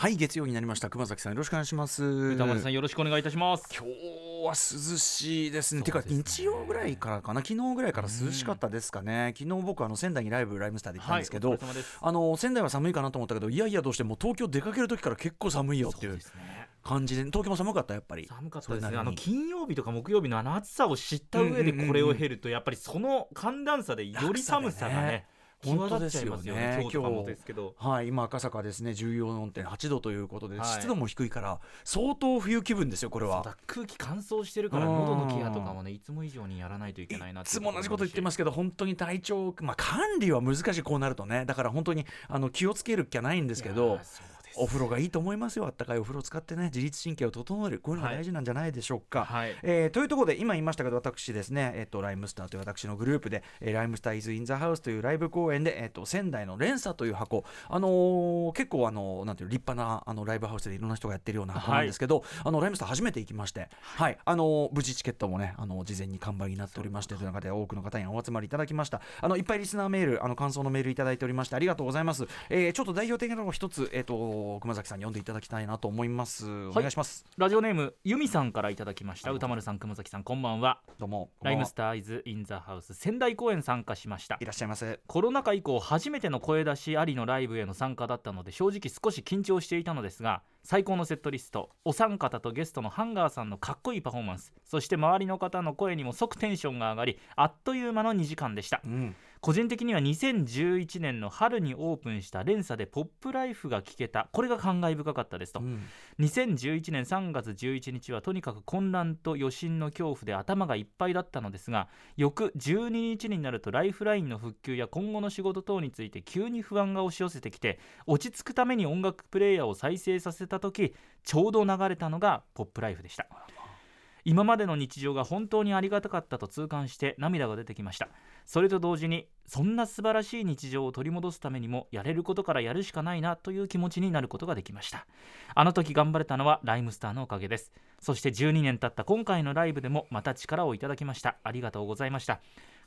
はい月曜になりました。熊崎さんよろしくお願いします。歌丸さんよろしくお願いいたします。今日は涼しいですね。てか日曜ぐらいからかな？昨日ぐらいから涼しかったですかね、昨日僕あの仙台にライブライムスターで行ったんですけど、はいあの仙台は寒いかなと思ったけどいやいやどうしても東京出かける時から結構寒いよっていう感じで東京も寒かった？やっぱり。寒かったですね。あの金曜日とか木曜日のあの暑さを知った上でこれを経るとやっぱりその寒暖差でより寒さがね際本当ですよ立っちゃいますよねね今日。とかもですけど。はい、今赤坂ですね14.8度ということで、はい。湿度も低いから相当冬気分ですよこれは。空気乾燥してるからうん。喉のケアとかもねいつも以上にやらないといけないないつも同じこと言ってますす。けど本当に体調、まあ、管理は難しいこうなるとね。だから本当にあの気をつける気はないんですけどお風呂がいいと思いますよ。あったかいお風呂を使ってね自律神経を整える。こういうのが大事なんじゃないでしょうか。はい。えーというところで今言いましたけど私ですね、えっとライムスターという私のグループで、えーライムスターイズ・イン・ザ・ハウスというライブ公演で、えっと仙台の連鎖という箱、あのー結構あのなんていうの立派なあのライブハウスでいろんな人がやってるような箱なんですけど、あのライムスター初めて行きまして、はい。あのー無事チケットもねあの事前に完売になっておりましてという中で多くの方にお集まりいただきました。あのいっぱいリスナーメールあの感想のメールいただいておりましてありがとうございます、えーちょっと代表的なのを一つ、えっと熊崎さんに読んでいただきたいなと思います。お願いします、ラジオネーム由美さんからいただきました。歌丸さん熊崎さんこんばんは。どうも。ライムスターイズ・イン・ザ・ハウス仙台公演参加しました。いらっしゃいませ。コロナ禍以降初めての声出しありのライブへの参加だったので正直少し緊張していたのですが最高のセットリストお三方とゲストのハンガーさんのかっこいいパフォーマンス。そして周りの方の声にも即テンションが上がりあっという間の2時間でした。うん。個人的には2011年の春にオープンした連鎖でポップライフが聴けた。これが感慨深かったですと。うん。2011年3月11日はとにかく混乱と余震の恐怖で頭がいっぱいだったのですが翌12日になるとライフラインの復旧や今後の仕事等について急に不安が押し寄せてきて落ち着くために音楽プレイヤーを再生させた時ちょうど流れたのがポップライフでした。今までの日常が本当にありがたかったと痛感して涙が出てきました。それと同時にそんな素晴らしい日常を取り戻すためにもやれることからやるしかないなという気持ちになることができました。あの時頑張れたのはライムスターのおかげです。そして12年経った今回のライブでもまた力をいただきました。ありがとうございました。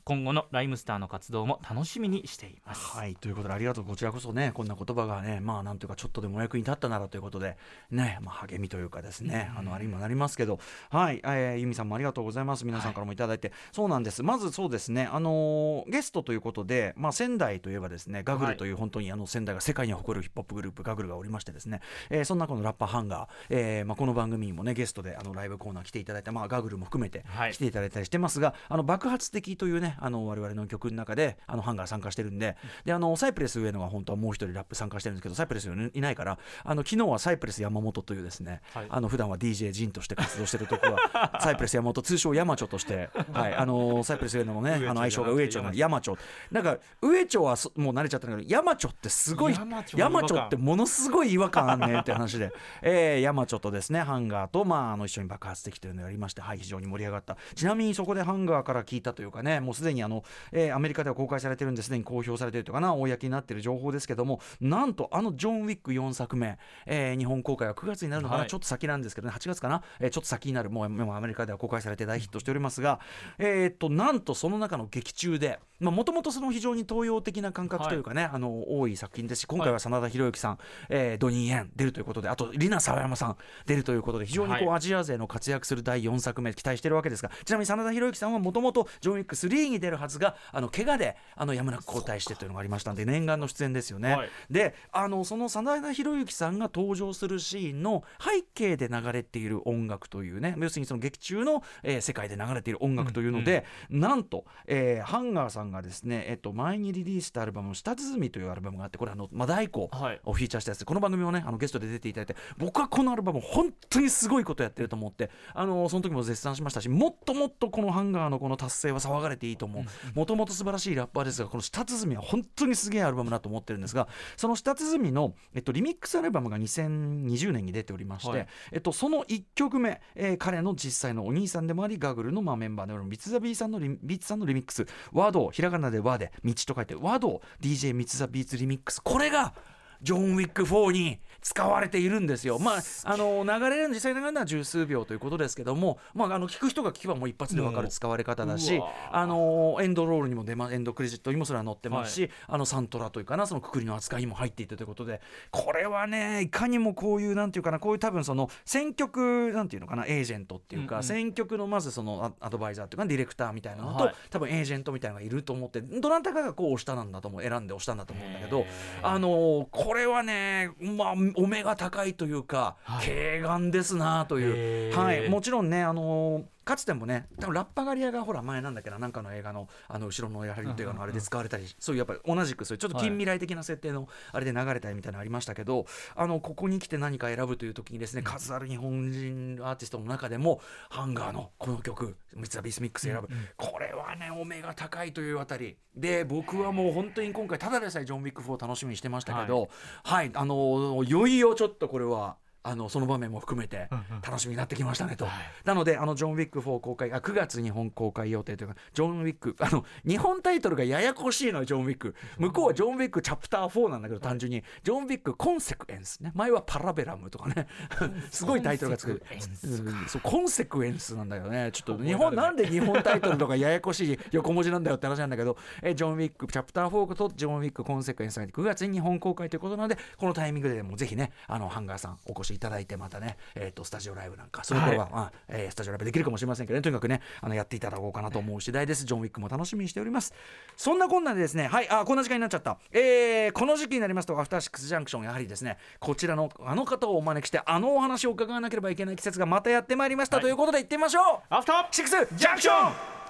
今後のライムスターの活動も楽しみにしています。はいということでありがとう。こちらこそねこんな言葉がねまあなんというかちょっとでもお役に立ったならということでねまあ励みというかですね、あのあれにもなりますけど。はい、えー、由美さんもありがとうございます。皆さんからもいただいて、そうなんです。まずそうですねあのーゲストということでまあ仙台といえばですねガグルという本当にあの仙台が世界に誇るヒップホップグループガグルがおりましてですね、えーそんなこのラッパーハンガー、えーまあこの番組にもねゲストであのライブコーナー来ていただいてまあガグルも含めてはい。来ていただいたりしてますが、あの爆発的というねあの我々の曲の中であのハンガー参加してるんでであのサイプレス上野が本当はもう一人ラップ参加してるんですけどサイプレスいないからあの昨日はサイプレス山本というですね、はい。あの普段は DJ ジンとして活動してるとこは サイプレス山本通称山町として、はい、あのサイプレス上野のねあの愛称が上町の山町。なんか上町はそもう慣れちゃったんだけど山町ってすごい山町ってものすごい違和感あんねって話で、えー、山町とですねハンガーと、まあ、あの一緒に爆発的というのをやりまして、はい、非常に盛り上がった。ちなみにそこでハンガーから聞いたというかねもうすでにあの、えーアメリカでは公開されてるんですでに公表されてるというかな公になってる情報ですけどもなんとあのジョン・ウィック4作目、えー日本公開は9月になるのかな、はい。ちょっと先なんですけどね8月かな、えーちょっと先になるもうもうアメリカでは公開されて大ヒットしておりますが、えーっとなんとその中の劇中でもともとその非常に東洋的な感覚というかね、あの多い作品ですし今回は真田広之さん、えードニー・エン出るということであとリナ・沢山さん出るということで非常にこう、はい。アジア勢の活躍する第4作目期待してるわけですがちなみに真田広之さんはもともとジョン・ウィック3に出るはずがあの怪我であのやむなく交代してというのがありましたんで念願の出演ですよね。はい。であのその真田広之さんが登場するシーンの背景で流れている音楽というね要するにその劇中の、えー世界で流れている音楽というので、なんと、えーハンガーさんがですね、えっと、前にリリースしたアルバム「下鼓」というアルバムがあってこれあの和太鼓はい。をフィーチャーしたやつ。でこの番組もねあのゲストで出ていただいて僕はこのアルバム本当にすごいことやってると思ってあのその時も絶賛しましたしもっともっとこのハンガーのこの達成は騒がれていいと思う。もともと素晴らしいラッパーですがこの下鼓は本当にすげえアルバムだと思ってるんですがその下鼓の、えっと、リミックスアルバムが2020年に出ておりまして、はい。えっと、その1曲目、えー彼の実際のお兄さんでもありガグルのまあメンバーであるミツザビーさんのリビーツさんのリミックスワードひらがなで和で道と書いてワード DJ ミツザビーツリミックス。これがジョン・ウィック4に使われているんですよ。まあ、あの流れる実際流れるのは十数秒ということですけども、まあ、あの聞く人が聞けばもう一発で分かる使われ方だしあのエンドロールにも出まエンドクレジットにもそれは載ってますし、あのサントラというかなそのくくりの扱いにも入っていてということでこれはねいかにもこういうなんていうかなこういう多分その選曲なんていうのかなエージェントっていうか、うんうん。選曲のまずそのアアドバイザーっていうかディレクターみたいなのと、はい。多分エージェントみたいなのがいると思ってどなたかがこう押したなんだと思う選んで押したんだと思うんだけどあのーこれはねまあお目が高いというか、はい。軽眼ですなという。はい。もちろんねあのーかつてもね多分ラッパガリアがほら前なんだっけななんかの映画のあの後ろのやはり映画のあれで使われたり、そういうやっぱり同じくそういうちょっと近未来的な設定のあれで流れたりみたいなのありましたけどあのここに来て何か選ぶという時にですね数ある日本人アーティストの中でもハンガーのこの曲「ミツザビスミックス」選ぶ、これはねお目が高いというあたり。で僕はもう本当に今回ただでさえジョン・ウィック4を楽しみにしてましたけどはい、あのいよいよちょっとこれは。あのその場面も含めて楽しみになってきましたねと、なのであのジョン・ウィック4公開あ9月日本公開予定というかジョン・ウィックあの日本タイトルがややこしいのよジョン・ウィック。向こうはジョン・ウィックチャプター4なんだけど単純に。ジョン・ウィックコンセクエンスね。前はパラベラムとかね。すごいタイトルがつく。そうコンセクエンスなんだよね。ちょっと日本なんで日本タイトルとかややこしい横文字なんだよって話なんだけど。えジョン・ウィックチャプター4とジョン・ウィックコンセクエンスが9月に日本公開ということなのでこのタイミングでもぜひねあのハンガーさんお越しいただいてまたねえっ、とスタジオライブなんかその頃は、まあえースタジオライブできるかもしれませんけどねとにかくねあのやっていただこうかなと思う次第です。ジョン・ウィックも楽しみにしております。そんなこんなでですねはいあこんな時間になっちゃった。えーこの時期になりますとアフターシックスジャンクションやはりですねこちらのあの方をお招きしてあのお話を伺わなければいけない季節がまたやってまいりました、はい。ということで行ってみましょう。アフターシックスジャンクション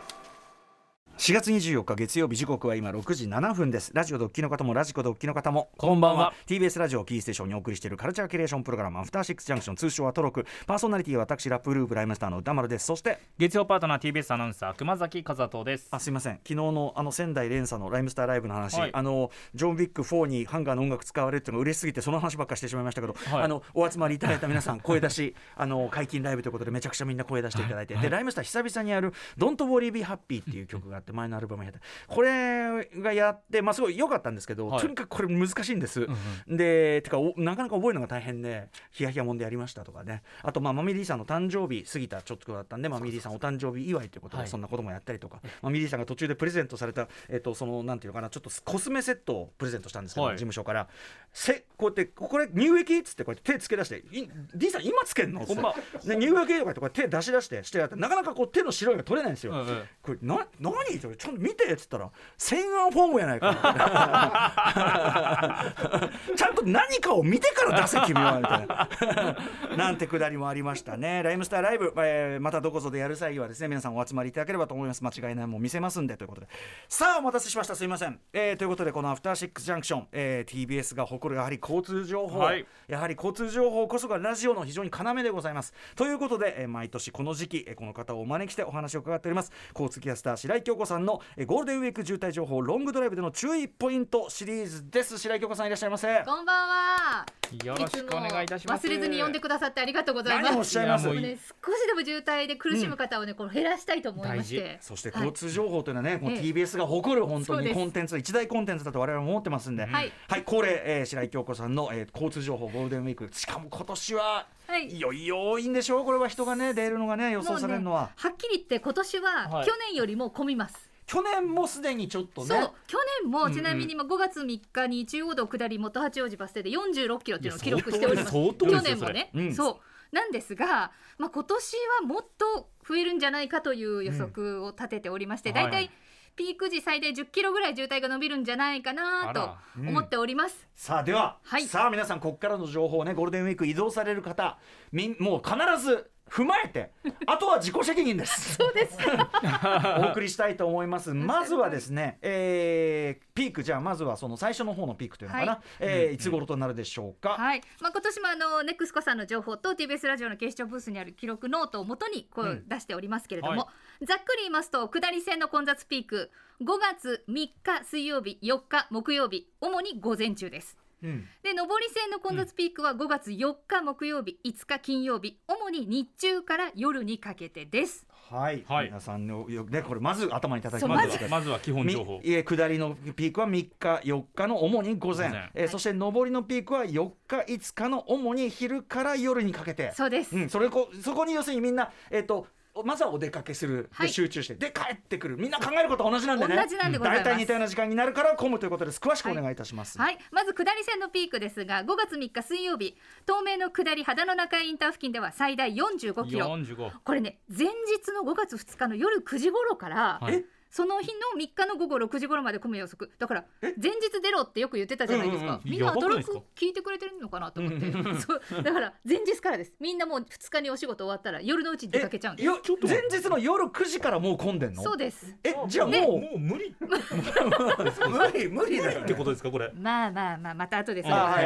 4月24日月曜日時刻は今6時7分です。ラジオドッキの方もラジコドッキの方もこんばんは。TBS ラジオキーステーションにお送りしているカルチャーキュレーションプログラムアフターシックスジャンクション通称はトロク。パーソナリティは私ラップループライムスターの歌丸です。そして月曜パートナー TBS アナウンサー熊崎和人です。あすいません。昨日のあの仙台連鎖のライムスターライブの話、はい。あのジョン・ウィック4にハンガーの音楽使われるっていうのが嬉しすぎてその話ばっかしてしまいましたけど、はい。あのお集まりいただいた皆さん声出し あの解禁ライブということでめちゃくちゃみんな声出していただいて、でライムスター久々にやる「Don't Worry Be Happy」っていう曲があって前のアルバムやってこれがやってまあすごい良かったんですけど、はい。とにかくこれ難しいんです。うんでてかおなかなか覚えるのが大変でヒヤヒヤもんでやりましたとかね。あとまあマミリーさんの誕生日過ぎたちょっとだったんでマミリーさんお誕生日祝いということではい。そんなこともやったりとか、マミリーさんが途中でプレゼントされたえっ、とそのなんていうのかなちょっとコスメセットをプレゼントしたんですけど、はい。事務所からせこうやってこれ乳液？っつってこうやって手つけ出して「い D さん今つけんの?」ほんま。で乳液？とか言ってこう手出し出してしてやってなかなかこう手の白いが取れないんですよ。うんうん。これな何？それちゃんと見てっつったら洗顔フォームやないか。ちゃんと何かを見てから出せ君はみたいな。なんてくだりもありましたね。ライムスターライブ、えーまたどこぞでやる際はですね皆さんお集まりいただければと思います。間違いないもん見せますんでということで。さあお待たせしました。すいません、えーということでこのアフターシックスジャンクション、えー TBS が誇るやはり交通情報、はい。やはり交通情報こそがラジオの非常に要でございます。ということで、えー毎年この時期、えーこの方をお招きしてお話を伺っております。交通キャスター白井京子さんの、えーゴールデンウィーク渋滞情報ロングドライブでの注意ポイントシリーズです。白井京子さんいらっしゃいませ。こんばんは。よろしくお願いいたします。つも忘れずに呼んでくださってありがとうございます。何をおっしゃい。ますね、少しでも渋滞で苦しむ方をね、これ減らしたいと思いまして。そして交通情報というのはね、もうええ TBS が誇る本当にコンテンツ一大コンテンツだと我々も思ってますんで、はい。はい、恒例、えー白井京子さんの、えー交通情報ゴールデンウィーク。しかも今年ははい。いよいよ多いんでしょう。これは人がね出るのがね予想されるのは、ねはっきり言って今年ははい。去年よりも混みます。去年もすでにちょっとね。そう。去年もちなみに今5月3日に中央道下り元八王子バス停で46キロっていうのを記録しております。去年もね、うん。そう。なんですが、まあ今年はもっと増えるんじゃないかという予測を立てておりまして、うん。はい。だいたいピーク時最大10キロぐらい渋滞が伸びるんじゃないかなと思っております。さあでは、はい。さあ皆さんここからの情報をねゴールデンウィーク移動される方みんもう必ず踏まえて あとは自己責任です。そうです。お送りしたいと思います。まずはですね、えーピークじゃあまずはその最初の方のピークというのかな、はい。えーいつ頃となるでしょうか、はい、まあ、今年もあの NEXCO さんの情報と TBS ラジオの警視庁ブースにある記録ノートをもとにこううん。出しておりますけれども、はざっくり言いますと下り線の混雑ピーク。5月3日水曜日4日木曜日主に午前中です。うん。で上り線の混雑ピークは5月4日木曜日5日金曜日主に日中から夜にかけてです。はい、はい。皆さんのよねこれまず頭に叩きまずはまずは基本み情報。えー下りのピークは3日4日の主に午前。午前。えーそして上りのピークは4日5日の主に昼から夜にかけて。そうです、うん、それこそこに要するにみんな、えっとまずはお出かけする、はい。で集中して。で帰ってくる。みんな考えることは同じなんでね。同じなんでございます。大体似たような時間になるから混むということです。詳しくお願いいたします、はい、まず下り線のピークですが5月3日水曜日。東名の下り秦野中井インター付近では最大45キロ。45これね前日の5月2日の夜9時頃から、はい。えその日の3日の午後6時頃まで混む予測。だから前日出ろってよく言ってたじゃないですか、うんうんうん。みんなやばくないですか驚く聞いてくれてるのかなと思って。うんうんそう。だから前日からです。みんなもう2日にお仕事終わったら夜のうちに出かけちゃうんです。よ前日の夜9時からもう混んでんの？そうです。えじゃあもう、もう無理。無理無理だよ、ってことですかこれ？まあまあまあまた後でそれあははい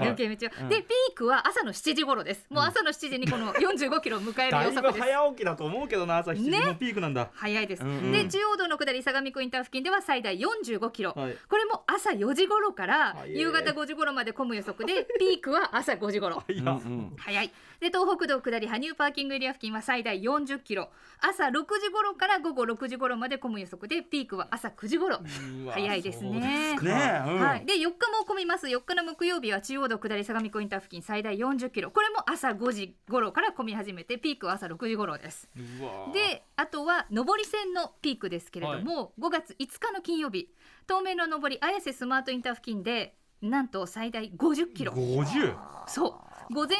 抜け道を、うん。でピークは朝の7時頃です。もう朝の7時にこの45キロを迎える予測です。早起きだと思うけどな朝7時ね。のピークなんだ、早いです、うんうん。で中央道の下り相模湖インター付近では最大45キロ、はい。これも朝4時頃から夕方5時頃まで混む予測で ピークは朝5時頃。早い。で東北道下り羽生パーキングエリア付近は最大40キロ。朝6時頃から午後6時頃まで混む予測でピークは朝9時頃。早いですね。ですかねえ、うん。はい、で4日も混みます。4日の木曜日は中央道下り相模湖インター付近最大40キロ。これも朝5時頃から混み始めてピークは朝6時頃です。うわ。であとは上り線のピークですけれども、5月5日の金曜日東名の上り綾瀬スマートインター付近でなんと最大50キロ。50そう。午前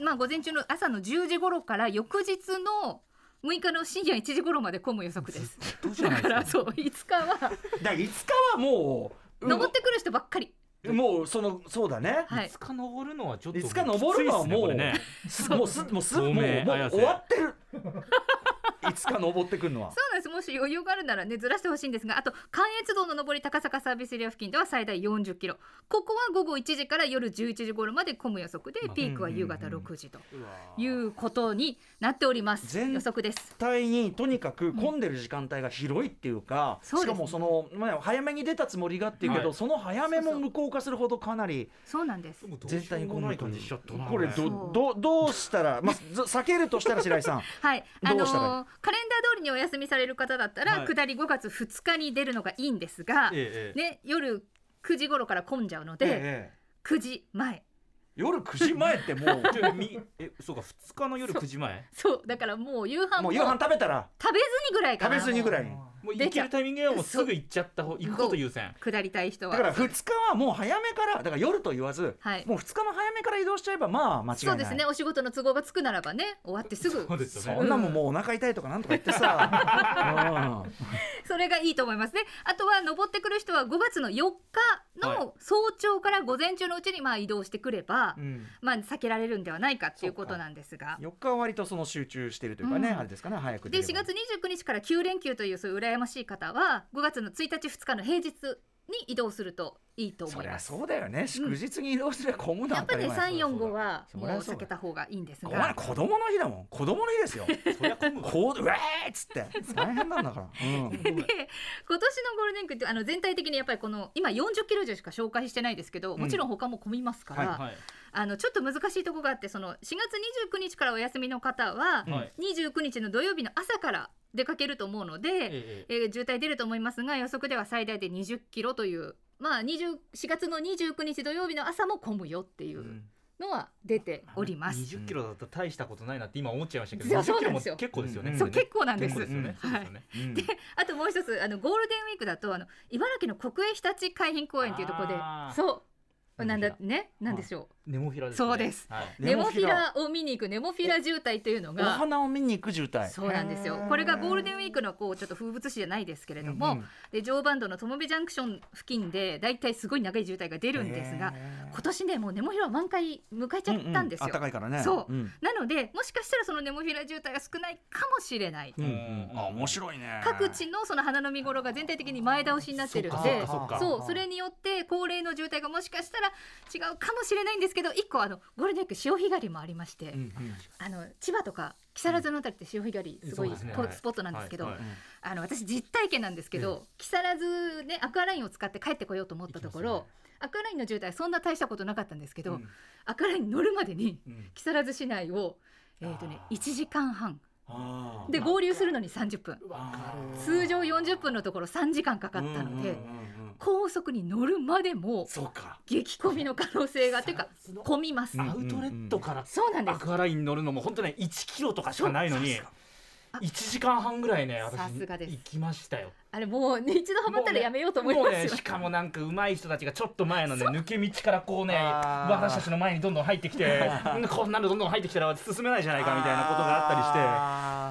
まあ午前中の朝の10時頃から翌日の6日の深夜1時頃まで混む予測です。どうじゃないですからだかそう5日は。だから5日はもう登ってくる人ばっかり。もうそのそうだね、はい。いつか登るのはちょっといつか登るのはもうきついっすねすもうすもうすもうもう終わってるいつか登ってくるのは。そうなんです。もし余裕があるならねずらしてほしいんですがあと関越道の上り高坂サービスエリア付近では最大40キロ。ここは午後1時から夜11時頃まで混む予測でまあピークは夕方6時ということになっております。全予測です。絶対にとにかく混んでる時間帯が広いっていうか、そうです。しかもその、まあ、早めに出たつもりがっていうけど、はい。その早めも無効化するほどかなりそうなんです。でもどうしよう絶対にもない感じ。しちゃったなこれどどどうしたら、まあ、ず避けるとしたら白井さん。はい。あのどうしたらいい？ーカレンダー通りにお休みされる方だったら、はい。下り5月2日に出るのがいいんですが、ええええ。ね夜9時頃から混んじゃうので、ええ9時前。夜9時前ってもうえそうか2日の夜9時前？そう。だからもう夕飯ももう夕飯食べたら。食べずにぐらいか食なべずにぐらいももう行けるタイミングではもうすぐ行っちゃった方行くこと優先。う下りたい人は。だから2日はもう早めからだから夜と言わず、はい。もう2日の早めから移動しちゃえばまあ間違いない。そうですね。お仕事の都合がつくならばね終わってすぐ。そうですよね。そんなもんもうお腹痛いとかなんとか言ってさ、うん。それがいいと思いますね。あとは登ってくる人は5月の4日はい。の早朝から午前中のうちにまあ移動してくれば、うん。まあ避けられるんではないかっていうことなんですが。4日は割とその集中しているというかね、うん。あれですかね早くで4出れば。月29日から9連休というそういう羨ましい方は5月の1日2日の平日に移動するといいと思います。そうだよね。祝日に移動すれば混むのはやっぱりね当たり前。345はもう避けた方がいいんですが。子供の日だもん。子供の日ですよ。そりゃ混むわ。こううわーっつって。大変なんだから、うん、で今年のゴールデンウィークってあの全体的にやっぱりこの今40キロ以上しか紹介してないですけどもちろん他も混みますから、うんはいあのちょっと難しいところがあってその4月29日からお休みの方は、うんはい29日の土曜日の朝から出かけると思うので、えええー渋滞出ると思いますが予測では最大で20キロというまあ20 4月の29日土曜日の朝も混むよっていううん。のは出ております。20キロだったら大したことないなって今思っちゃいましたけどいや20キロもそうなんですよ。結構ですよね。うんそう結構なんです。ですよね。であともう一つあのゴールデンウィークだとあの茨城の国営ひたち海浜公園というところでそう。なんだ。ね？なんでしょネモフィラですね。そうです。はい。うネモフィラ。を見に行くネモフィラ渋滞というのおが花を見に行く渋滞そうなんですよ。これがゴールデンウィークのこうちょっと風物詩じゃないですけれども、うんで常磐道の友部ジャンクション付近でだいたいすごい長い渋滞が出るんですが今年ねもうネモフィラは満開迎えちゃったんですよ、うう暖かいからね。そう。うん。なのでもしかしたらそのネモフィラ渋滞が少ないかもしれない、うんうん。あ面白いね。各地のその花の見頃が全体的に前倒しになってるんでかそうそれによって高齢の渋滞がもしかしたら違うかもしれないんですけど一個あのゴールデンウィーク潮干狩りもありまして、うんうん。あの千葉とか木更津のあたりって潮干狩りすごいスポットなんですけど、はい。はい。あの私実体験なんですけど、木更津ねアクアラインを使って帰ってこようと思ったところ、行きアクアラインの渋滞そんな大したことなかったんですけど、うん。アクアラインに乗るまでにうん。木更津市内をえっ、とねあー。1時間半。で合流するのに30分。通常40分のところ3時間かかったので高速に乗るまでもそうか。激混みの可能性がてか混みます。アウトレットからそうなんです。アクアラインに乗るのも本当ね1キロとかしかないのにあ1時間半ぐらいね私行きましたよ。あれもう、ね、一度ハマったらやめようと思いますよ、もうねしかもなんか上手い人たちがちょっと前のね 抜け道からこうね私たちの前にどんどん入ってきて こんなのどんどん入ってきたら進めないじゃないかみたいなことがあったりして。さ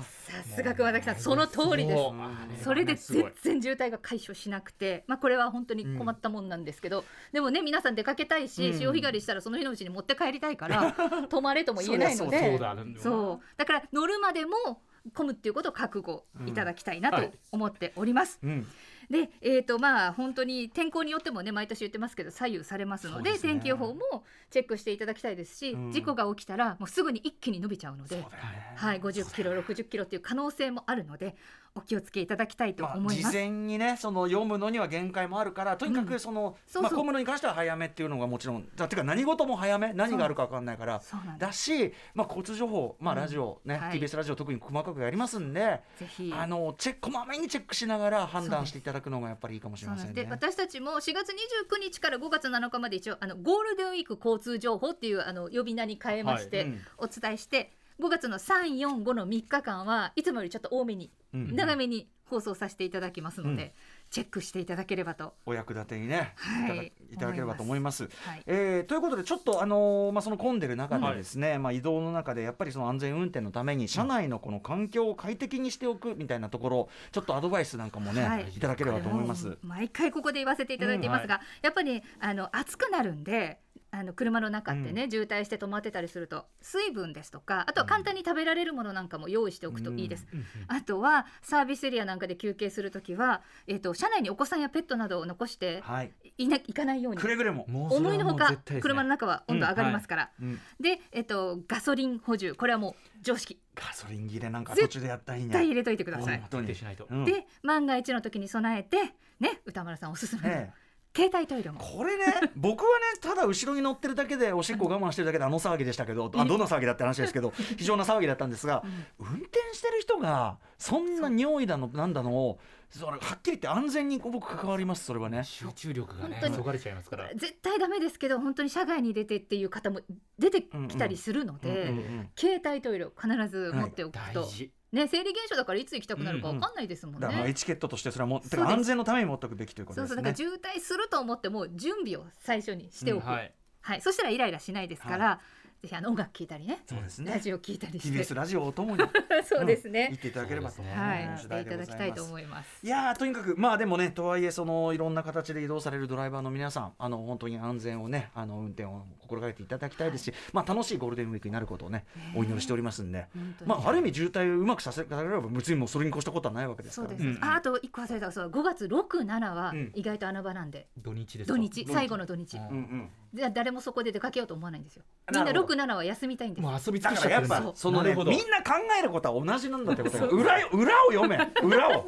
すが熊崎さんその通りです。それで全然渋滞が解消しなくて、まあ、これは本当に困ったもんなんですけど、でもね皆さん出かけたいし、うん。潮干狩りしたらその日のうちに持って帰りたいから 泊まれとも言えないのそうでだそうだから乗るまでも混むっていうことを覚悟いただきたいなと思っております。うんで、えーとまあ、本当に天候によってもね毎年言ってますけど左右されますのでね天気予報もチェックしていただきたいですし、うん事故が起きたらもうすぐに一気に伸びちゃうので。そうねはい、50キロ、60キロっていう可能性もあるので、お気をつけいただきたいとまあ、思います。事前にねその読むのには限界もあるからとにかうんくその、そうそうまあ、混むのに関しては早めっていうのがもちろんだてか何事も早め何があるか分かんないから。だし、まあ、交通情報、まあ、うんラジオ、ねはい TBS ラジオ特に細かくやりますんで、ぜひ。あのチェックこまめにチェックしながら判断していただくのがやっぱりいいかもしれませんね。私たちも4月29日から5月7日まで一応あのゴールデンウィーク交通情報っていうあの呼び名に変えまして、うんお伝えして5月の345の3日間はいつもよりちょっと多めに、うん長めに放送させていただきますので、うん。チェックしていただければと。お役立てにね、はい。いただいただければと思います。はい。えーということでちょっと、あのーまあ、その混んでる中でですね、まあ、移動の中でやっぱりその安全運転のために車内のこの環境を快適にしておくみたいなところちょっとアドバイスなんかもね、はい。い、ただければと思います。毎回ここで言わせていただいていますが、やっぱりあの暑くなるんであの車の中ってね、渋滞して止まってたりすると水分ですとかあとは簡単に食べられるものなんかも用意しておくといいです、あとはサービスエリアなんかで休憩するときは、えっと車内にお子さんやペットなどを残してはい、いな行かないように。くれぐれも、思いのほかね。車の中は温度上がりますから、うん、で、えっとガソリン補充。これはもう常識。ガソリン切れなんか途中でやったらいいね。絶対入れといてください。本。当に。徹底しないと。うん。で万が一の時に備えてね歌丸さんおすすめの、ええ携帯トイレも。これね 僕はねただ後ろに乗ってるだけでおしっこ我慢してるだけであの騒ぎでしたけどあどんな騒ぎだって話ですけど 非常な騒ぎだったんですが、運転してる人がそんな尿意だのなんだのをそれはっきり言って安全に僕関わりますそれはね。集中力がね本当に。そがれちゃいますから。絶対ダメですけど本当に社外に出てっていう方も出てきたりするので、うんうんうん携帯トイレを必ず持っておくと、大事ね生理現象だからいつ行きたくなるかわかんないですもんね。だからまあエチケットとしてそれはもう安全のために持っておくべきということですね。そうそうだから。渋滞すると思っても準備を最初にしておく、うんはい。はい、そしたらイライラしないですから、ぜひあの音楽聴いたりねそうですね。ラジオ聴いたりして。TBS ラジオをともに そうですね。言っ、ていただければとそうです。ねはい、いただきたいとます思います。いやーとにかくまあでもねとはいえそのいろんな形で移動されるドライバーの皆さんあの本当に安全をねあの運転を心がけていただきたいですし、まあ楽しいゴールデンウィークになることをねお祈りしておりますんで、まあある意味渋滞をうまくさせられれば別にもうそれに越したことはないわけですから。そうです、うんああと一個忘れたそう5月6、7はうん。意外と穴場なんで、土日ですか？土日。最後の土日、うんうん誰もそこで出かけようと思わないんですよ。みんななるほど。6、7は休みたいんです。よ。もう遊び尽だかくしちゃってる。んですらやっぱそのねなるほど。みんな考えることは同じなんだってことが。裏よ裏を読め。裏を。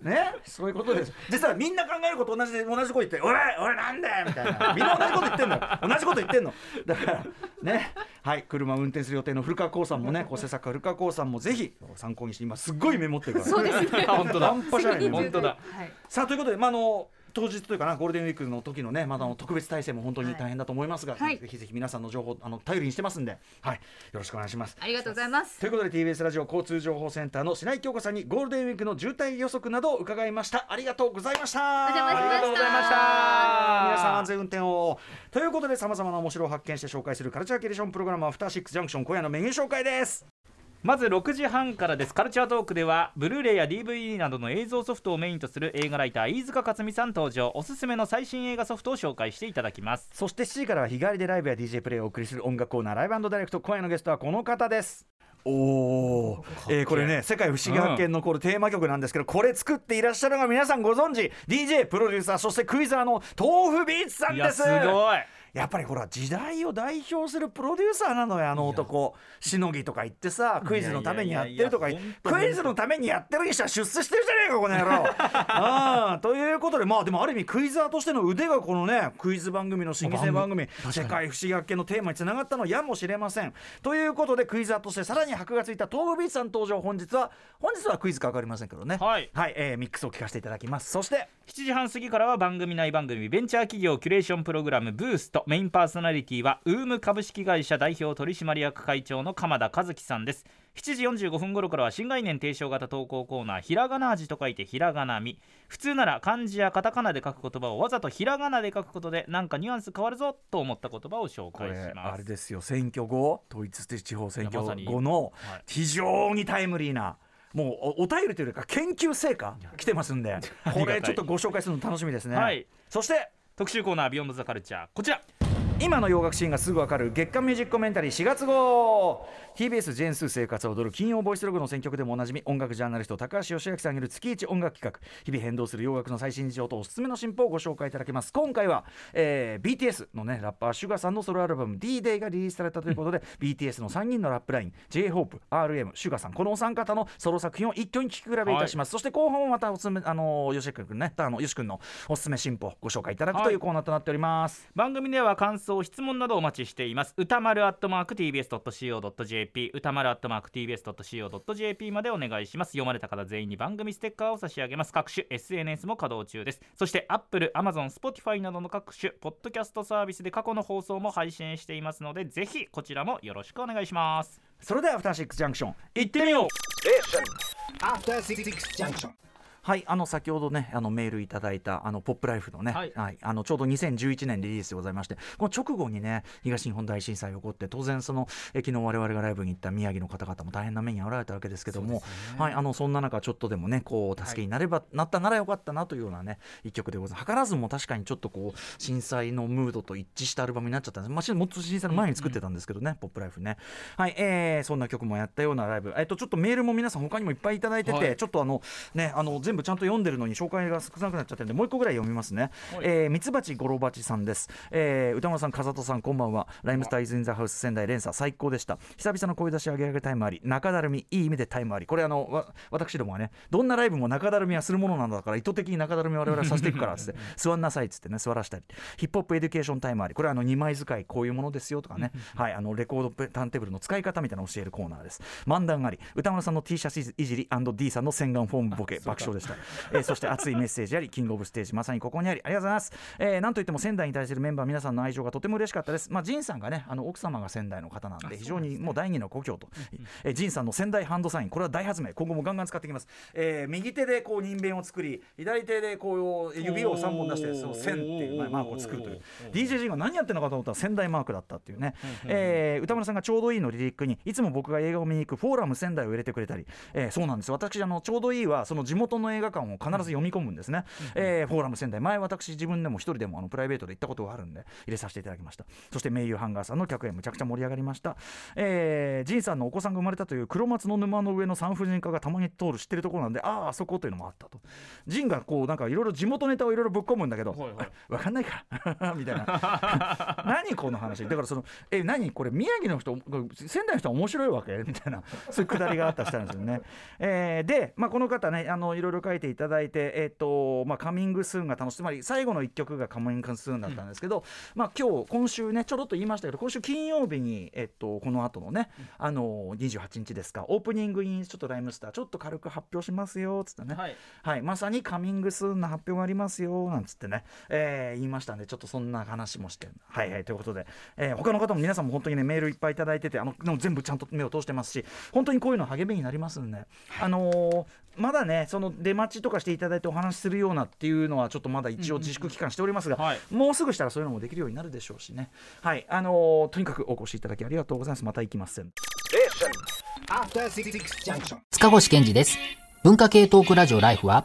ね、そういうことです。実はみんな考えること同じで同じこと言って「おい俺なんだよ」みたいな。みんな同じこと言ってんの。よ同じこと言ってんの。だからね？はい車を運転する予定の古川光さんもね構成作家古川光さんもぜひ参考にして今すっごいメモってるから。そうですね。本当だ。半端じゃないね本当だ。はい。さあということで、まあ、あの当日というかなゴールデンウィークの時のねまだあの特別体制も本当に大変だと思いますが、はい。ぜひぜひ皆さんの情報あの頼りにしてますんで、はい、よろしくお願いします。ありがとうございます。ということで TBS ラジオ交通情報センターの白井京子さんにゴールデンウィークの渋滞予測などを伺いました。ありがとうございました。ありがとうございました。皆さん安全運転を。ということでさまざまな面白を発見して紹介するカルチャーキュレーションプログラムアフターシックスジャンクション今夜のメニュー紹介ですまず6時半からです。カルチャートークではブルーレイや DVD などの映像ソフトをメインとする映画ライター飯塚克美さん登場。おすすめの最新映画ソフトを紹介していただきます。そして7時からは日帰りでライブや DJ プレイをお送りする音楽コーナーライブダイレクト今夜のゲストはこの方です。おお、えーこれね世界不思議発見のこれテーマ曲なんですけど、これ作っていらっしゃるのが皆さんご存知。DJ プロデューサーそしてクイザーの豆腐ビーツさんです。いやすごいやっぱりほら時代を代表するプロデューサーなのよあの男。しのぎとか言ってさクイズのためにやってるとかクイズのためにやってるにしては出世してるじゃねえかこの野郎。あ あということでまあでもある意味クイズアーとしての腕がこのねクイズ番組の新規性番組「世界不思議発見」のテーマにつながったのやもしれません。ということでクイズアーとしてさらに箔がついた東武ビーチさん登場。本日は本日はクイズか分かりませんけどね。はい。はい、えーミックスを聞かせていただきます。そして7時半過ぎからは番組内番組ベンチャー企業キュレーションプログラムブーストメインパーソナリティはウーム株式会社代表取締役会長の鎌田和樹さんです。7時45分頃からは新概念提唱型投稿コーナーひらがな味と書いてひらがなみ。普通なら漢字やカタカナで書く言葉をわざとひらがなで書くことでなんかニュアンス変わるぞと思った言葉を紹介します。あれですよ。選挙後統一地方選挙後のはい非常にタイムリーなもうおお便りというか研究成果来てますんで これちょっとご紹介するの楽しみですね、はい。そして特集コーナービヨンドザカルチャーこちら今の洋楽シーンがすぐわかる。月刊ミュージックコメンタリー4月号。TBS ジェンスー生活を踊る。金曜ボイスログの選曲でもおなじみ音楽ジャーナリスト高橋義明さんによる月一音楽企画。日々変動する洋楽の最新事情とおすすめの進歩をご紹介いただきます。今回は、えー BTS のねラッパーシュガさんのソロアルバム D-Day がリリースされたということで BTS の3人のラップライン J-HOPERM シュガさんこのお三方のソロ作品を一挙に聴き比べいたします、そして後半もまたおすすめあの吉く君ねあの吉君のおすすめ進歩をご紹介いただくというコーナーとなっております、番組では感想質問などお待ちしています。歌丸アットマーク TBS.CO.JP 歌丸アットマーク TBS.CO.JP までお願いします。読まれた方全員に番組ステッカーを差し上げます。各種 SNS も稼働中です。そして Apple、Amazon、Spotify などの各種ポッドキャストサービスで過去の放送も配信していますのでぜひこちらもよろしくお願いします。それではアフターシックスジャンクション行ってみよう。After Six Junction. はい、あの先ほどね、あのメールいただいたあのポップライフのね、ははいい、あのちょうど2011年リリースでございまして、この直後にね、東日本大震災が起こって、当然そのえ昨日我々がライブに行った宮城の方々も大変な目に遭われたわけですけども、はい、あのそんな中ちょっとでもね、こう助けになれば、なったならよかったなというようなね一曲でございます。図らずも確かにちょっとこう震災のムードと一致したアルバムになっちゃったんです。まあもっと震災の前に作ってたんですけどね、ポップライフね。はい、えー、そんな曲もやったようなライブ、えっとちょっとメールも皆さん他にもいっぱいいただいてて、はいちょっとあのねあの全部ちゃんと読んでるのに紹介が少なくなっちゃってるんでもう一個ぐらい読みますね、えー、ミツバチゴロバチさんです、えー、宇多丸さん風戸さんこんばんは。ライムスター is in the house 仙台 Rensa 最高でした。久々の声出し上げ上げタイムあり中だるみいい意味でタイムあり。これあのわ私どもはねどんなライブも中だるみはするものなんだから意図的に中だるみを我々はさせていくからっつって 座んなさいっつってね座らしたり。ヒップホップエデュケーションタイムあり。これはあの2枚使いこういうものですよとかね。はいあのレコードとターンテーブルの使い方みたいなのを教えるコーナーです。漫談あり。宇多丸さんの T シャツいじり &D さんの洗顔フォームボケ。爆笑でした、えーそして熱いメッセージありキングオブステージまさにここにありありがとうございます、えーなんといっても仙台に対するメンバー皆さんの愛情がとても嬉しかったです。まあジンさんがねあの奥様が仙台の方なんで非常にもう第二の故郷と、えージンさんの仙台ハンドサイン。これは大発明。今後もガンガン使っていきます、えー右手でこう人弁を作り左手でこう指を3本出してその線っていうまあマークを作るという。DJ ジンが何やってるのかと思ったら仙台マークだったっていうね、えー歌丸さんがちょうどいいのリリックにいつも僕が映画を見に行くフォーラム仙台を入れてくれたり、えーそうなんです。私あのちょうどいいはその地元の映画館を必ず読み込むんですね、えーフォーラム仙台前私自分でも一人でもあのプライベートで行ったことがあるんで入れさせていただきました。そして名優ハンガーさんの客演むちゃくちゃ盛り上がりました、えー、ジンさんのお子さんが生まれたという黒松の沼の上の産婦人科がたまに通る知ってるところなんであああそこというのもあったと。ジンがこうなんかいろいろ地元ネタをいろいろぶっ込むんだけど、はいはい。わかんないか？ら みたいな。何この話？だからそのえ何これ？宮城の人仙台の人は面白いわけ？みたいなそういうくだりがあったりしたんですよね、えーで、まあ、この方ねあのいろいろ書いていただいてえっ、とまあカミングスーンが楽しい。つまり最後の一曲がカミングスーンだったんですけど、まあ今日今週ねちょろっと言いましたけど今週金曜日にえっ、とこの後のねあの28日ですかオープニングにちょっとライムスターちょっと軽く発表しますよつってね、はい。はい、まさにカミングスーンの発表がありますよなんつってね、えー言いましたんでちょっとそんな話もして。はいはいということで、えー他の方も皆さんも本当にねメールいっぱいいただいててあの全部ちゃんと目を通してますし本当にこういうの励みになりますんで、あのーまだねその出待ちとかしていただいてお話しするようなっていうのはちょっとまだ一応自粛期間しておりますが、はい。もうすぐしたらそういうのもできるようになるでしょうしね。はい。あのーとにかくお越しいただきありがとうございます。また行きます。せん.塚越健二です。文化系トークラジオライフは、